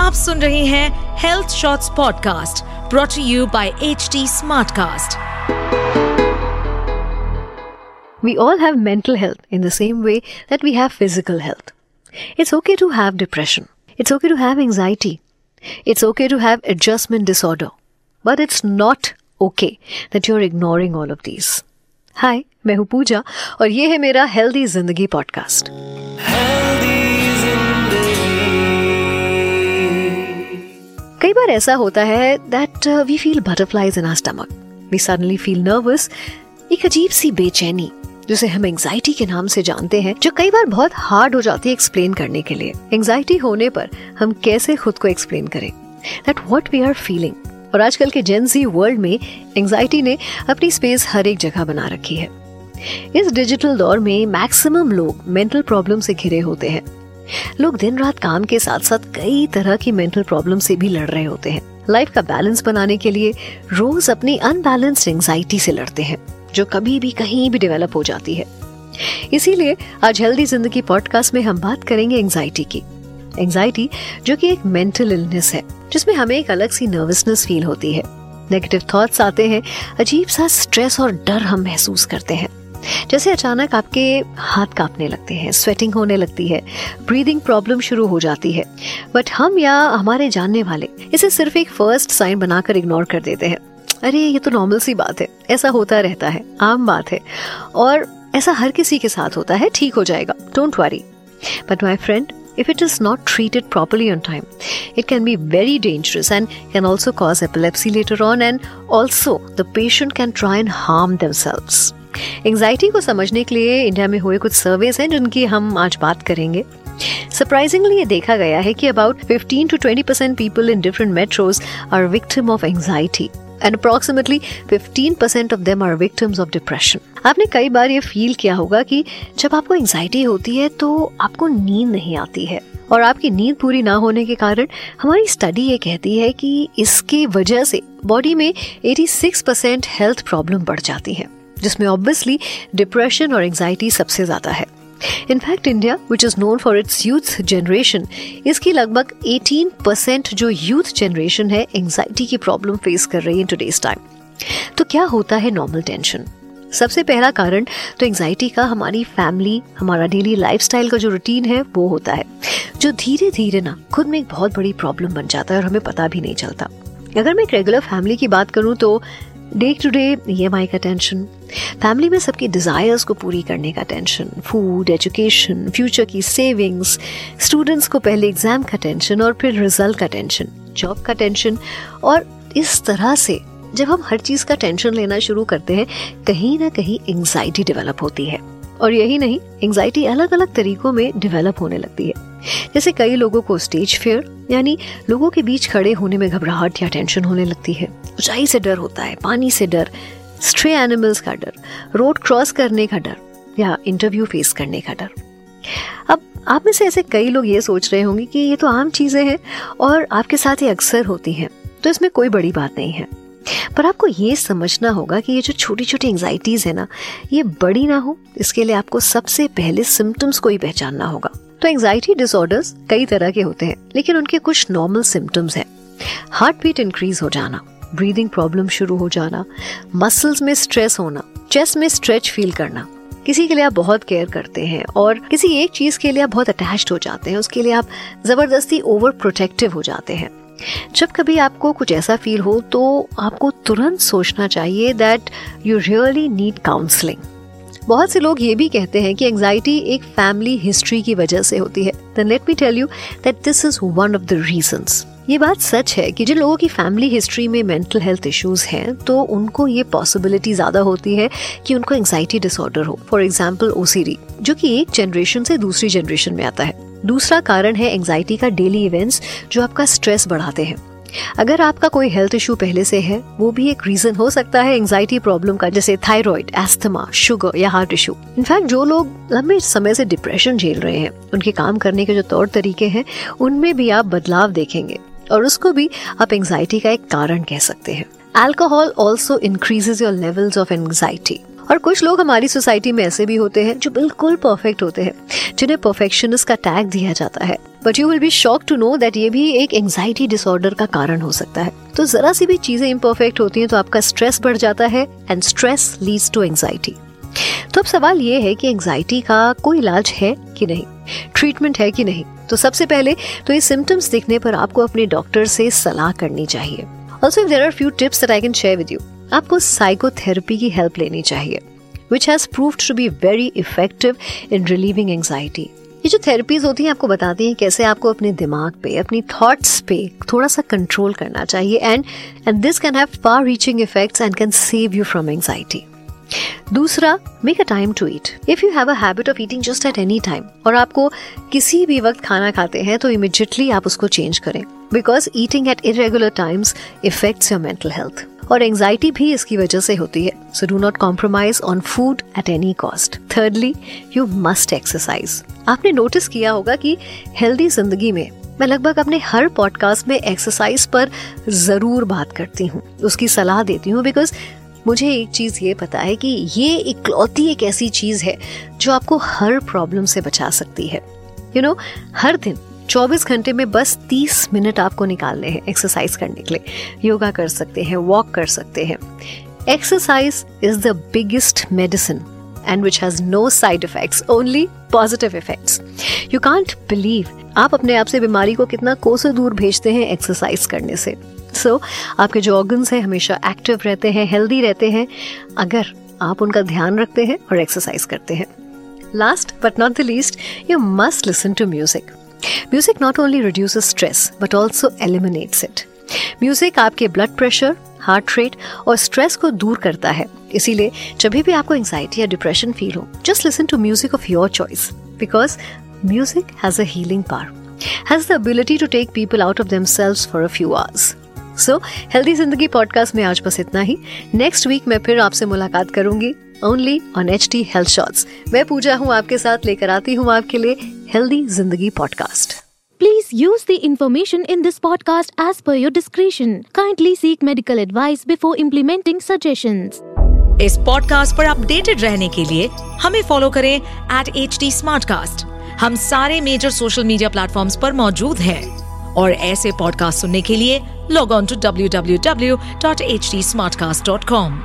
आप सुन रहे हैं health shorts podcast brought you by H T smartcast We all have mental health in the same way that we have physical health. It's okay to have depression. It's okay to have anxiety. It's okay to have adjustment disorder. But it's not okay that you're ignoring all of these. Hi मैं हूँ पूजा और ये है मेरा healthy ज़िंदगी podcast बार ऐसा होता है that we feel butterflies in our stomach we suddenly feel nervous एक अजीब सी बेचैनी, जिसे हम एंजाइटी के नाम से जानते हैं, जो कई बार बहुत हार्ड हो जाती है एक्सप्लेन करने के लिए। एंजाइटी होने पर हम कैसे खुद को एक्सप्लेन करें? That what we are feeling और आजकल के जेंजी वर्ल्ड में एंजाइटी ने अपनी स्पेस हर एक जगह बना रखी है। इस डिजिटल दौर में मैक्सिमम लोग मेंटल प्रॉब्लम से घिरे होते हैं। लोग दिन रात काम के साथ साथ कई तरह की मेंटल प्रॉब्लम से भी लड़ रहे होते हैं। लाइफ का बैलेंस बनाने के लिए रोज अपनी अनबैलेंस्ड एंजाइटी से लड़ते हैं, जो कभी भी कहीं भी डेवलप हो जाती है। इसीलिए आज हेल्दी ज़िंदगी पॉडकास्ट में हम बात करेंगे एंजाइटी की। एंजाइटी जो कि एक मेंटल इलनेस है, जिसमें हमें एक अलग सी नर्वसनेस फील होती है। नेगेटिव थॉट्स आते हैं, अजीब सा स्ट्रेस और डर हम महसूस करते हैं। जैसे अचानक आपके हाथ कांपने लगते हैं स्वेटिंग होने लगती है ब्रीदिंग प्रॉब्लम शुरू हो जाती है। बट हम या हमारे जानने वाले इसे सिर्फ़ एक फ़र्स्ट साइन बनाकर इग्नोर कर देते हैं। अरे ये तो नॉर्मल सी बात है ऐसा होता रहता है आम बात है। और ऐसा हर किसी के साथ होता है ठीक हो जाएगा don't worry but my friend if it is not treated properly on time, it can be very dangerous and can also cause epilepsy later on, and also the patient can try and harm themselves. Anxiety को समझने के लिए India में हुए कुछ सर्वेस हैं जिनकी हम आज बात करेंगे। सरप्राइजिंगली ये देखा गया है कि about 15 to 20 percent people in different metros are victim of anxiety and approximately 15 percent of them are victims of depression आपने कई बार ये फील किया होगा कि जब आपको एंजाइटी होती है तो आपको नींद नहीं आती है और आपकी नींद पूरी ना होने के कारण हमारी स्टडी ये कहती है कि इसके वजह से बॉडी में 86 परसेंट हेल्थ प्रॉब्लम बढ़ जाती है। जिसमें ऑब्वियसली डिप्रेशन और एंजाइटी सबसे ज़्यादा है। In fact India which is known for its youth generation इसकी लगभग 18 परसेंट जो यूथ जनरेशन है एंजाइटी की प्रॉब्लम फेस कर रही है टुडेज टाइम तो क्या होता है नॉर्मल टेंशन सबसे पहला कारण तो एंजाइटी का हमारी फैमिली हमारा डेली लाइफस्टाइल का जो रूटीन है, वो होता है। जो धीरे धीरे ना, खुद में एक बहुत बड़ी प्रॉब्लम बन जाता है और हमें पता भी नहीं चलता। अगर मैं एक रेगुलर फैमिली की बात करूँ तो day to day E M I का टेंशन फैमिली में सबकी डिज़ायर्स को पूरी करने का टेंशन फ़ूड एजुकेशन फ्यूचर की सेविंग्स स्टूडेंट्स को पहले एग्ज़ाम का टेंशन और फिर रिज़ल्ट का टेंशन जॉब का टेंशन और इस तरह से जब हम हर चीज़ का टेंशन लेना शुरू करते हैं, कहीं ना कहीं एंग्जाइटी डेवलप होती है. और यही नहीं एंग्जाइटी अलग अलग तरीकों में डेवलप होने लगती है. जैसे कई लोगों को स्टेज फेयर यानी लोगों के बीच खड़े होने में घबराहट या टेंशन होने लगती है। ऊंचाई से डर होता है, पानी से डर स्ट्रे एनिमल्स का डर रोड क्रॉस करने का डर, या इंटरव्यू फेस करने का डर। अब आप में से ऐसे कई लोग ये सोच रहे होंगे कि ये तो आम चीज़ें हैं और आपके साथ ये अक्सर होती हैं तो इसमें कोई बड़ी बात नहीं है। पर आपको ये समझना होगा कि ये जो छोटी छोटी एंजाइटीज है ना, ये बड़ी ना हो, इसके लिए आपको सबसे पहले सिम्टम्स को ही पहचानना होगा। तो एंजाइटी डिसऑर्डर्स कई तरह के होते हैं, लेकिन उनके कुछ नॉर्मल सिम्टम्स हैं। हार्ट बीट इंक्रीज हो जाना ब्रीदिंग प्रॉब्लम शुरू हो जाना मसल्स में स्ट्रेस होना चेस्ट में स्ट्रेच फील करना। किसी के लिए आप बहुत केयर करते हैं और किसी एक चीज़ के लिए आप बहुत अटैच्ड हो जाते हैं, उसके लिए आप ज़बरदस्ती ओवर प्रोटेक्टिव हो जाते हैं। जब कभी आपको कुछ ऐसा फील हो तो आपको तुरंत सोचना चाहिए that you really need counselling बहुत से लोग ये भी कहते हैं कि एंजाइटी एक फैमिली हिस्ट्री की वजह से होती है। Then let me tell you that this is one of the reasons ये बात सच है कि जिन लोगों की फैमिली हिस्ट्री में मेंटल हेल्थ इश्यूज़ हैं तो उनको ये पॉसिबिलिटी ज़्यादा होती है कि उनको एंग्जाइटी डिसऑर्डर हो। फॉर एग्ज़ाम्पल ओसीडी जो कि एक जनरेशन से दूसरी जनरेशन में आता है। दूसरा कारण है एंजाइटी का डेली इवेंट्स जो आपका स्ट्रेस बढ़ाते हैं। अगर आपका कोई हेल्थ इशू पहले से है, वो भी एक रीजन हो सकता है एंजाइटी प्रॉब्लम का, जैसे थायराइड एस्थमा शुगर या हार्ट इशू इनफैक्ट जो लोग लंबे समय से डिप्रेशन झेल रहे हैं, उनके काम करने के जो तौर तरीके हैं, उनमें भी आप बदलाव देखेंगे। और उसको भी आप एंजाइटी का एक कारण कह सकते हैं। Alcohol also increases your levels of anxiety और कुछ लोग हमारी सोसाइटी में ऐसे भी होते हैं जो बिल्कुल परफेक्ट होते हैं, जिन्हें परफेक्शनिस्ट का टैग दिया जाता है। But you will be shock to know that ये भी एक एंगजाइटी डिसऑर्डर का कारण हो सकता है। तो जरा सी भी चीज़ें इम्परफेक्ट होती हैं तो आपका स्ट्रेस बढ़ जाता है and stress leads to anxiety तो अब सवाल ये है कि एंगजाइटी का कोई इलाज है कि नहीं? ट्रीटमेंट है कि नहीं? तो सबसे पहले तो ये सिम्टम्स दिखने पर आपको अपने डॉक्टर से सलाह करनी चाहिए। Also there are few tips that I can share with you आपको साइकोथेरेपी की हेल्प लेनी चाहिए which has proved to be very effective in relieving anxiety ये जो थेरेपीज होती हैं, आपको बताती हैं कैसे आपको अपने दिमाग पे, अपनी थॉट्स पे थोड़ा सा कंट्रोल करना चाहिए and and this can have far reaching effects and can save you from anxiety दूसरा make a time to eat if you have a habit of eating just at any time और आपको किसी भी वक्त खाना खाते हैं तो इमिजिएटली आप उसको चेंज करें because eating at irregular times affects your mental health और एंग्जाइटी भी इसकी वजह से होती है। So do not compromise on food at any cost thirdly you must exercise आपने नोटिस किया होगा कि हेल्दी ज़िंदगी में मैं लगभग अपने हर पॉडकास्ट में एक्सरसाइज पर ज़रूर बात करती हूँ। उसकी सलाह देती हूँ बिकॉज़ मुझे एक चीज़ ये पता है कि ये इकलौती एक ऐसी चीज़ है जो आपको हर प्रॉब्लम से बचा सकती है। यू you नो know, हर दिन 24 घंटे में बस 30 मिनट आपको निकालने हैं एक्सरसाइज करने के लिए। योगा कर सकते हैं वॉक कर सकते हैं। Exercise is the biggest medicine and which has no side effects only positive effects you can't believe आप अपने आप से बीमारी को कितना कोसों दूर भेजते हैं एक्सरसाइज करने से। सो so, आपके जो ऑर्गन्स हैं हमेशा एक्टिव रहते हैं हेल्दी रहते हैं। अगर आप उनका ध्यान रखते हैं और एक्सरसाइज करते हैं। Last but not the least you must listen to music music not only reduces stress but also eliminates it music आपके ब्लड प्रेशर हार्ट रेट और स्ट्रेस को दूर करता है। इसीलिए जब भी आपको एंग्जाइटी या डिप्रेशन फील हो just listen to music of your choice because music has a healing power has the ability to take people out of themselves for a few hours. So healthy ज़िंदगी podcast में आज बस इतना ही। Next week मैं फिर आपसे मुलाकात करूँगी only on H T health shorts मैं पूजा हूँ आपके साथ, लेकर आती हूँ आपके लिए। हेल्दी ज़िंदगी podcast Please use the information in this podcast as per your discretion. Kindly seek medical advice before implementing suggestions. इस पॉडकास्ट पर अपडेटेड रहने के लिए हमें फॉलो करें एट एच टी हम सारे मेजर सोशल मीडिया प्लेटफॉर्म्स पर मौजूद हैं और ऐसे पॉडकास्ट सुनने के लिए log on to W W W dot H T smartcast dot com